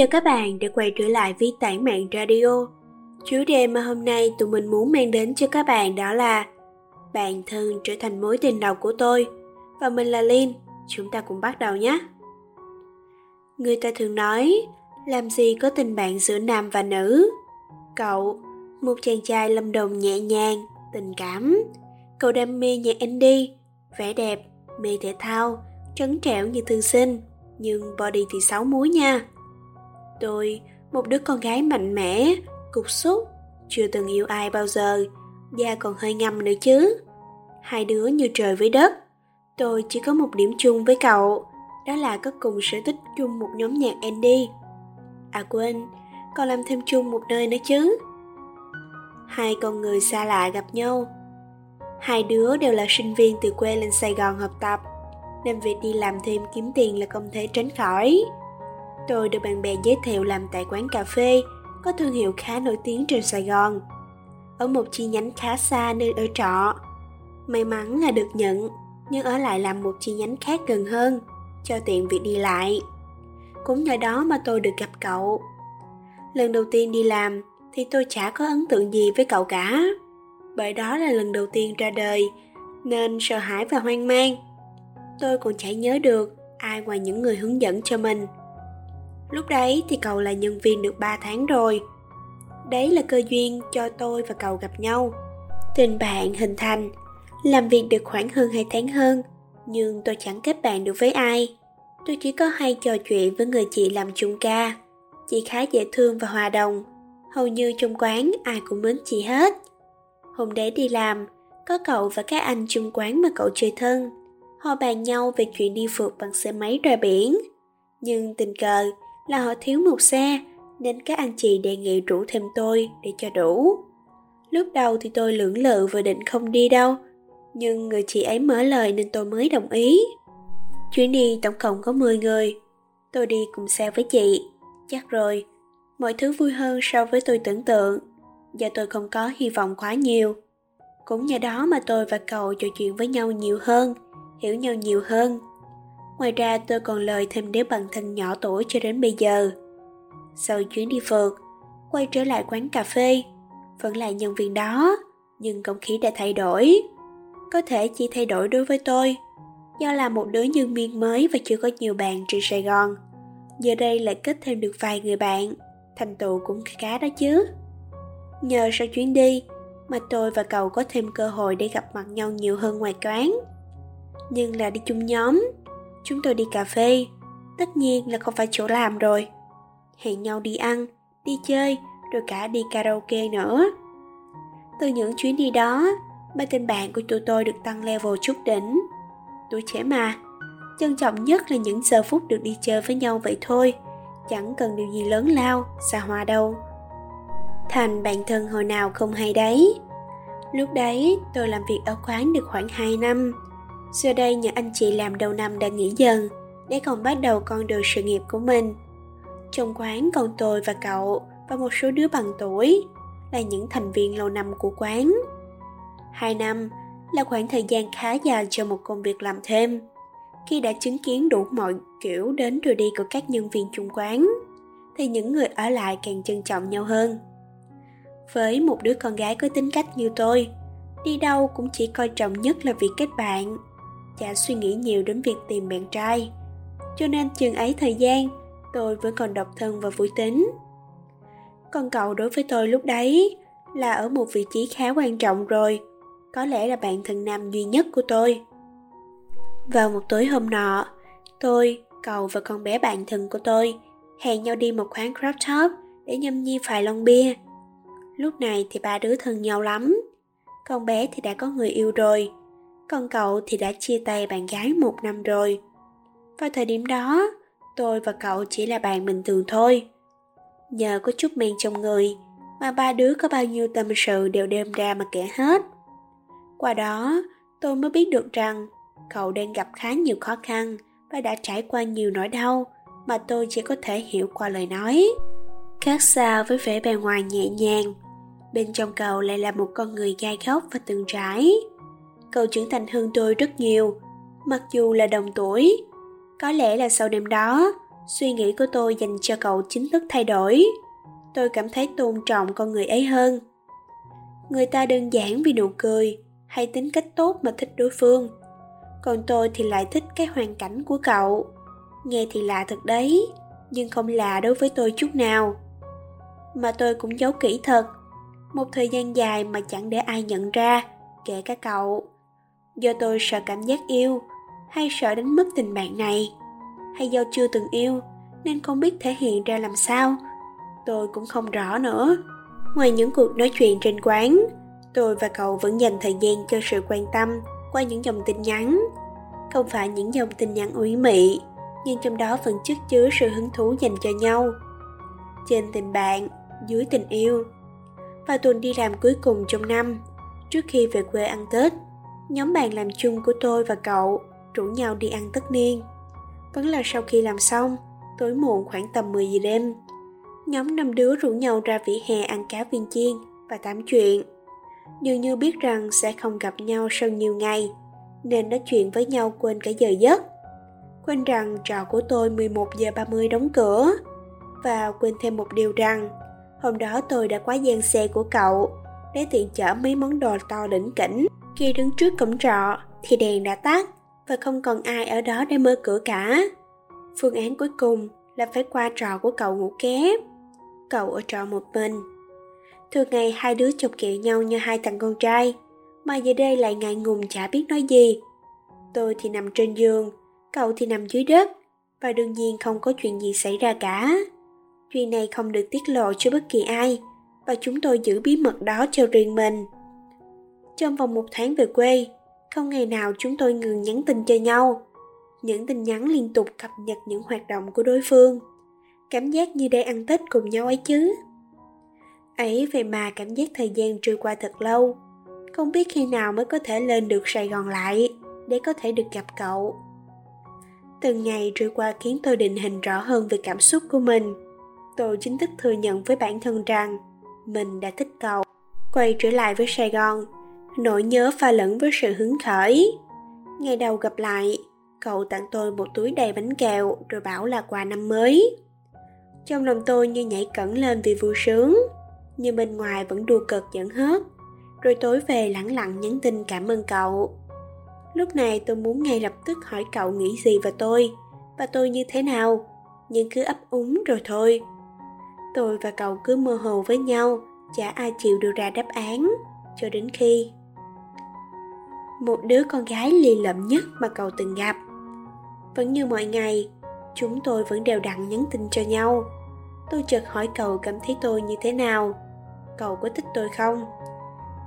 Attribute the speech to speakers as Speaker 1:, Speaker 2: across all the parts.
Speaker 1: chào các bạn đã quay trở lại với tản mạng radio. Chủ đề mà hôm nay tụi mình muốn mang đến cho các bạn đó là Bạn thân trở thành mối tình đầu của tôi Và mình là Linh, chúng ta cùng bắt đầu nhé. Người ta thường nói, làm gì có tình bạn giữa nam và nữ. Cậu, một chàng trai lâm đồng nhẹ nhàng, tình cảm. Cậu đam mê nhạc indie, vẻ đẹp, mê thể thao, trấn trẻo như thư sinh, nhưng body thì sáu múi nha. Tôi, một đứa con gái mạnh mẽ, cục xúc, chưa từng yêu ai bao giờ, da còn hơi ngâm nữa chứ. Hai đứa như trời với đất. Tôi chỉ có một điểm chung với cậu, đó là có cùng sở thích chung một nhóm nhạc Andy À quên, còn làm thêm chung một nơi nữa chứ. Hai con người xa lạ gặp nhau. Hai đứa đều là sinh viên từ quê lên Sài Gòn học tập, nên việc đi làm thêm kiếm tiền là không thể tránh khỏi. Tôi được bạn bè giới thiệu làm tại quán cà phê có thương hiệu khá nổi tiếng trên Sài Gòn. Ở một chi nhánh khá xa nơi ở trọ. May mắn là được nhận, nhưng ở lại làm một chi nhánh khác gần hơn, cho tiện việc đi lại. Cũng nhờ đó mà tôi được gặp cậu. Lần đầu tiên đi làm thì tôi chả có ấn tượng gì với cậu cả. Bởi đó là lần đầu tiên ra đời, nên sợ hãi và hoang mang. Tôi còn chả nhớ được ai ngoài những người hướng dẫn cho mình Lúc đấy thì cậu là nhân viên được 3 tháng rồi. Đấy là cơ duyên cho tôi và cậu gặp nhau. Tình bạn hình thành, làm việc được khoảng hơn 2 tháng hơn, nhưng tôi chẳng kết bạn được với ai. Tôi chỉ có hay trò chuyện với người chị làm chung ca. Chị khá dễ thương và hòa đồng. Hầu như trong quán ai cũng mến chị hết. Hôm đấy đi làm, có cậu và các anh chung quán mà cậu chơi thân. Họ bàn nhau về chuyện đi phượt bằng xe máy ra biển. Nhưng tình cờ, là họ thiếu một xe nên các anh chị đề nghị rủ thêm tôi để cho đủ. Lúc đầu thì tôi lưỡng lự và định không đi đâu, nhưng người chị ấy mở lời nên tôi mới đồng ý. Chuyến đi tổng cộng có 10 người, tôi đi cùng xe với chị, chắc rồi, mọi thứ vui hơn so với tôi tưởng tượng, và tôi không có hy vọng quá nhiều. Cũng nhờ đó mà tôi và cậu trò chuyện với nhau nhiều hơn, hiểu nhau nhiều hơn Ngoài ra tôi còn lời thêm đứa bạn thân nhỏ tuổi cho đến bây giờ. Sau chuyến đi phượt, quay trở lại quán cà phê, vẫn là nhân viên đó, nhưng không khí đã thay đổi. Có thể chỉ thay đổi đối với tôi, do là một đứa nhân viên mới và chưa có nhiều bạn trên Sài Gòn. Giờ đây lại kết thêm được vài người bạn, thành tựu cũng khá đó chứ. Nhờ sau chuyến đi mà tôi và cậu có thêm cơ hội để gặp mặt nhau nhiều hơn ngoài quán. Nhưng là đi chung nhóm, Chúng tôi đi cà phê, tất nhiên là không phải chỗ làm rồi. Hẹn nhau đi ăn, đi chơi, rồi cả đi karaoke nữa. Từ những chuyến đi đó, ba tình bạn của tụi tôi được tăng level chút đỉnh. Tuổi trẻ mà, trân trọng nhất là những giờ phút được đi chơi với nhau vậy thôi, chẳng cần điều gì lớn lao, xa hoa đâu. Thành bạn thân hồi nào không hay đấy. Lúc đấy, tôi làm việc ở quán được khoảng 2 năm, Giờ đây những anh chị làm đầu năm đã nghỉ dần để còn bắt đầu con đường sự nghiệp của mình. Trong quán còn tôi và cậu và một số đứa bằng tuổi là những thành viên lâu năm của quán. Hai năm là khoảng thời gian khá dài cho một công việc làm thêm. Khi đã chứng kiến đủ mọi kiểu đến rồi đi của các nhân viên chung quán, thì những người ở lại càng trân trọng nhau hơn. Với một đứa con gái có tính cách như tôi, đi đâu cũng chỉ coi trọng nhất là việc kết bạn chả suy nghĩ nhiều đến việc tìm bạn trai. Cho nên chừng ấy thời gian, tôi vẫn còn độc thân và vui tính. Còn cậu đối với tôi lúc đấy là ở một vị trí khá quan trọng rồi, có lẽ là bạn thân nam duy nhất của tôi. Vào một tối hôm nọ, tôi, cậu và con bé bạn thân của tôi hẹn nhau đi một quán crop top để nhâm nhi vài lon bia. Lúc này thì ba đứa thân nhau lắm. Con bé thì đã có người yêu rồi còn cậu thì đã chia tay bạn gái một năm rồi. Vào thời điểm đó, tôi và cậu chỉ là bạn bình thường thôi. Nhờ có chút men trong người, mà ba đứa có bao nhiêu tâm sự đều đem ra mà kể hết. Qua đó, tôi mới biết được rằng cậu đang gặp khá nhiều khó khăn và đã trải qua nhiều nỗi đau mà tôi chỉ có thể hiểu qua lời nói. Khác xa với vẻ bề ngoài nhẹ nhàng, bên trong cậu lại là một con người gai góc và từng trải cậu trưởng thành hơn tôi rất nhiều, mặc dù là đồng tuổi. Có lẽ là sau đêm đó, suy nghĩ của tôi dành cho cậu chính thức thay đổi. Tôi cảm thấy tôn trọng con người ấy hơn. Người ta đơn giản vì nụ cười hay tính cách tốt mà thích đối phương. Còn tôi thì lại thích cái hoàn cảnh của cậu. Nghe thì lạ thật đấy nhưng không lạ đối với tôi chút nào. Mà tôi cũng giấu kỹ thật một thời gian dài mà chẳng để ai nhận ra kể cả cậu do tôi sợ cảm giác yêu hay sợ đánh mất tình bạn này? Hay do chưa từng yêu nên không biết thể hiện ra làm sao? Tôi cũng không rõ nữa. Ngoài những cuộc nói chuyện trên quán, tôi và cậu vẫn dành thời gian cho sự quan tâm qua những dòng tin nhắn. Không phải những dòng tin nhắn ủy mị, nhưng trong đó vẫn chất chứa sự hứng thú dành cho nhau. Trên tình bạn, dưới tình yêu. Và tuần đi làm cuối cùng trong năm, trước khi về quê ăn tết nhóm bạn làm chung của tôi và cậu rủ nhau đi ăn tất niên. Vẫn là sau khi làm xong, tối muộn khoảng tầm 10 giờ đêm, nhóm năm đứa rủ nhau ra vỉa hè ăn cá viên chiên và tám chuyện. Dường như biết rằng sẽ không gặp nhau sau nhiều ngày, nên nói chuyện với nhau quên cả giờ giấc. Quên rằng trò của tôi 11 giờ 30 đóng cửa. Và quên thêm một điều rằng, hôm đó tôi đã quá gian xe của cậu, để tiện chở mấy món đồ to đỉnh kỉnh khi đứng trước cổng trọ, thì đèn đã tắt và không còn ai ở đó để mở cửa cả. Phương án cuối cùng là phải qua trọ của cậu ngủ ké cậu ở trọ một mình. Thường ngày hai đứa chọc kẹo nhau như hai thằng con trai, mà giờ đây lại ngại ngùng chả biết nói gì. Tôi thì nằm trên giường, cậu thì nằm dưới đất, và đương nhiên không có chuyện gì xảy ra cả. Chuyện này không được tiết lộ cho bất kỳ ai, và chúng tôi giữ bí mật đó cho riêng mình trong vòng một tháng về quê, không ngày nào chúng tôi ngừng nhắn tin cho nhau. Những tin nhắn liên tục cập nhật những hoạt động của đối phương. Cảm giác như đang ăn tết cùng nhau ấy chứ. Ấy vậy mà cảm giác thời gian trôi qua thật lâu. Không biết khi nào mới có thể lên được sài gòn lại, để có thể được gặp cậu. Từng ngày trôi qua khiến tôi định hình rõ hơn về cảm xúc của mình. Tôi chính thức thừa nhận với bản thân rằng mình đã thích cậu. Quay trở lại với sài gòn nỗi nhớ pha lẫn với sự hứng khởi. Ngày đầu gặp lại, cậu tặng tôi một túi đầy bánh kẹo rồi bảo là quà năm mới. Trong lòng tôi như nhảy cẩn lên vì vui sướng, nhưng bên ngoài vẫn đua cợt giận hớt rồi tối về lẳng lặng nhắn tin cảm ơn cậu. Lúc này tôi muốn ngay lập tức hỏi cậu nghĩ gì về tôi, và tôi như thế nào, nhưng cứ ấp úng rồi thôi. Tôi và cậu cứ mơ hồ với nhau, chả ai chịu đưa ra đáp án, cho đến khi một đứa con gái lì lợm nhất mà cậu từng gặp. Vẫn như mọi ngày, chúng tôi vẫn đều đặn nhắn tin cho nhau. Tôi chợt hỏi cậu cảm thấy tôi như thế nào. Cậu có thích tôi không?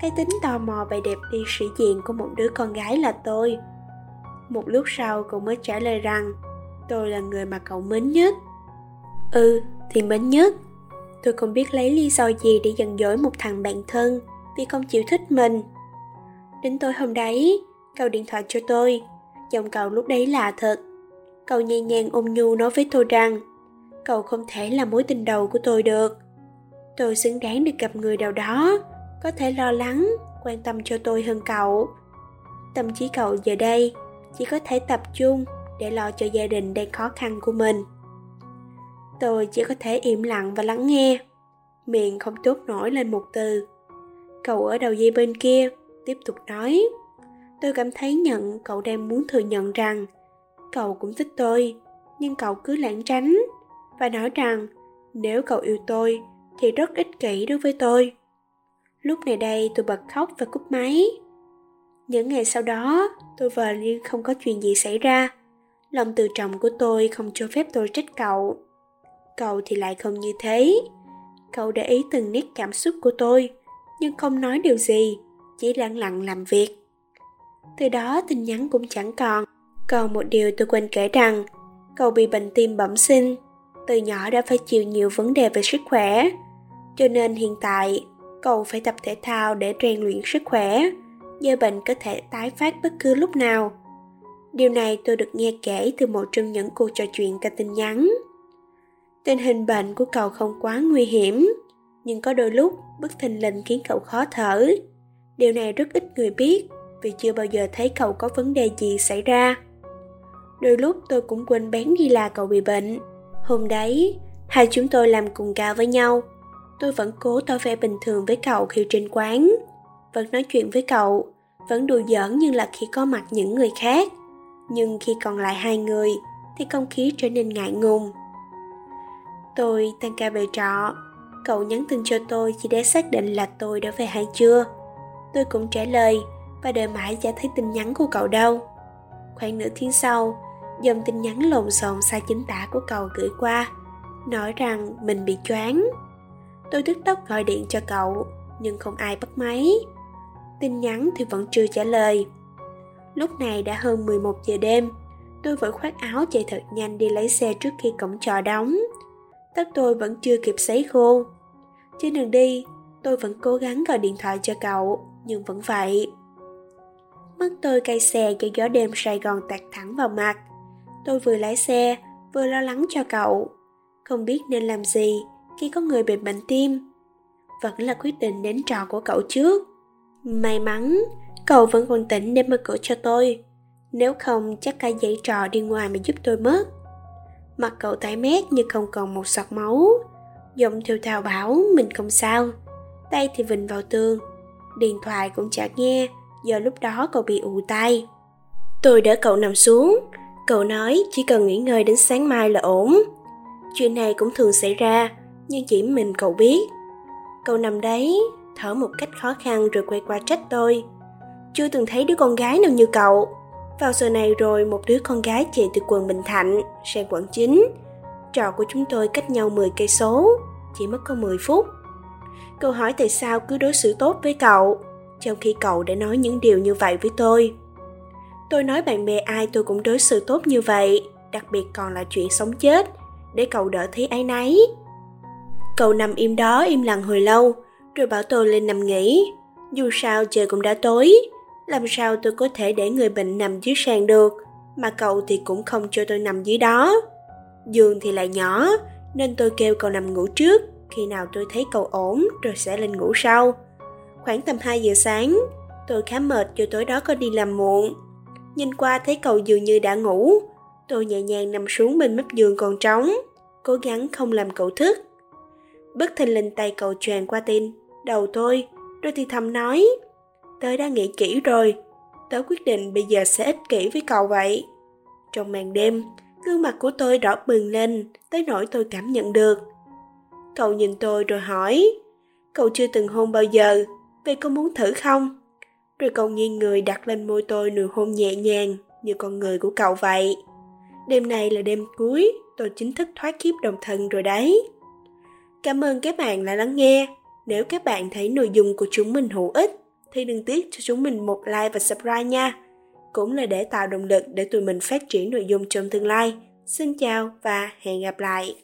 Speaker 1: Cái tính tò mò bày đẹp đi sĩ diện của một đứa con gái là tôi. Một lúc sau, cậu mới trả lời rằng, tôi là người mà cậu mến nhất. Ừ thì mến nhất. Tôi không biết lấy lý do gì để giận dỗi một thằng bạn thân vì không chịu thích mình đến tối hôm đấy. Cậu điện thoại cho tôi. Giọng cậu lúc đấy lạ thật. Cậu nhẹ nhàng ôm nhu nói với tôi rằng, cậu không thể là mối tình đầu của tôi được. Tôi xứng đáng được gặp người nào đó có thể lo lắng, quan tâm cho tôi hơn cậu. Tâm trí cậu giờ đây chỉ có thể tập trung để lo cho gia đình đang khó khăn của mình. Tôi chỉ có thể im lặng và lắng nghe. Miệng không tốt nổi lên một từ. Cậu ở đầu dây bên kia? Tiếp tục nói. Tôi cảm thấy nhận, cậu đang muốn thừa nhận rằng cậu cũng thích tôi, nhưng cậu cứ lảng tránh và nói rằng nếu cậu yêu tôi thì rất ích kỷ đối với tôi. Lúc này đây tôi bật khóc và cúp máy. Những ngày sau đó, tôi và như không có chuyện gì xảy ra. Lòng tự trọng của tôi không cho phép tôi trách cậu. Cậu thì lại không như thế. Cậu để ý từng nét cảm xúc của tôi, nhưng không nói điều gì chỉ lặng lặng làm việc. Từ đó tin nhắn cũng chẳng còn. Còn một điều tôi quên kể rằng, cậu bị bệnh tim bẩm sinh, từ nhỏ đã phải chịu nhiều vấn đề về sức khỏe. Cho nên hiện tại, cậu phải tập thể thao để rèn luyện sức khỏe do bệnh có thể tái phát bất cứ lúc nào. Điều này tôi được nghe kể từ một trong những cuộc trò chuyện qua tin nhắn. Tình hình bệnh của cậu không quá nguy hiểm, nhưng có đôi lúc bất thình lình khiến cậu khó thở điều này rất ít người biết vì chưa bao giờ thấy cậu có vấn đề gì xảy ra đôi lúc tôi cũng quên bén đi là cậu bị bệnh Hôm đấy, hai chúng tôi làm cùng ca với nhau. Tôi vẫn cố tỏ vẻ bình thường với cậu khi trên quán. Vẫn nói chuyện với cậu, vẫn đùa giỡn như là khi có mặt những người khác. Nhưng khi còn lại hai người, thì không khí trở nên ngại ngùng. Tôi tan ca về trọ, cậu nhắn tin cho tôi chỉ để xác định là tôi đã về hay chưa. Tôi cũng trả lời và đợi mãi chả thấy tin nhắn của cậu đâu. Khoảng nửa tiếng sau, dòng tin nhắn lộn xộn sai chính tả của cậu gửi qua, nói rằng mình bị choáng. Tôi tức tốc gọi điện cho cậu, nhưng không ai bắt máy. Tin nhắn thì vẫn chưa trả lời. Lúc này đã hơn 11 giờ đêm, tôi vội khoác áo chạy thật nhanh đi lấy xe trước khi cổng trò đóng. Tóc tôi vẫn chưa kịp sấy khô. Trên đường đi, tôi vẫn cố gắng gọi điện thoại cho cậu, nhưng vẫn vậy. Mắt tôi cay xe cho gió đêm Sài Gòn tạt thẳng vào mặt. Tôi vừa lái xe, vừa lo lắng cho cậu. Không biết nên làm gì khi có người bị bệnh tim. Vẫn là quyết định đến trò của cậu trước. May mắn, cậu vẫn còn tỉnh để mở cửa cho tôi. Nếu không chắc cả dãy trò đi ngoài mà giúp tôi mất. Mặt cậu tái mét như không còn một giọt máu. Giọng thều thào bảo mình không sao. Tay thì vịnh vào tường. Điện thoại cũng chả nghe, do lúc đó cậu bị ù tay. Tôi đỡ cậu nằm xuống, cậu nói chỉ cần nghỉ ngơi đến sáng mai là ổn. Chuyện này cũng thường xảy ra, nhưng chỉ mình cậu biết. Cậu nằm đấy, thở một cách khó khăn rồi quay qua trách tôi. Chưa từng thấy đứa con gái nào như cậu. Vào giờ này rồi một đứa con gái chạy từ quận Bình Thạnh sang quận 9. Trò của chúng tôi cách nhau 10 cây số, chỉ mất có 10 phút câu hỏi tại sao cứ đối xử tốt với cậu, trong khi cậu đã nói những điều như vậy với tôi. Tôi nói bạn bè ai tôi cũng đối xử tốt như vậy, đặc biệt còn là chuyện sống chết, để cậu đỡ thấy áy náy. Cậu nằm im đó im lặng hồi lâu, rồi bảo tôi lên nằm nghỉ. Dù sao trời cũng đã tối, làm sao tôi có thể để người bệnh nằm dưới sàn được, mà cậu thì cũng không cho tôi nằm dưới đó. Giường thì lại nhỏ, nên tôi kêu cậu nằm ngủ trước, khi nào tôi thấy cậu ổn rồi sẽ lên ngủ sau. Khoảng tầm 2 giờ sáng, tôi khá mệt do tối đó có đi làm muộn. Nhìn qua thấy cậu dường như đã ngủ, tôi nhẹ nhàng nằm xuống bên mép giường còn trống, cố gắng không làm cậu thức. Bất thình lình tay cậu tràn qua tin, đầu tôi, rồi thì thầm nói, tớ đã nghĩ kỹ rồi, tớ quyết định bây giờ sẽ ích kỷ với cậu vậy. Trong màn đêm, gương mặt của tôi đỏ bừng lên, tới nỗi tôi cảm nhận được. Cậu nhìn tôi rồi hỏi, cậu chưa từng hôn bao giờ, vậy có muốn thử không? Rồi cậu nghiêng người đặt lên môi tôi nụ hôn nhẹ nhàng như con người của cậu vậy. Đêm này là đêm cuối, tôi chính thức thoát kiếp đồng thân rồi đấy. Cảm ơn các bạn đã lắng nghe. Nếu các bạn thấy nội dung của chúng mình hữu ích, thì đừng tiếc cho chúng mình một like và subscribe nha. Cũng là để tạo động lực để tụi mình phát triển nội dung trong tương lai. Xin chào và hẹn gặp lại.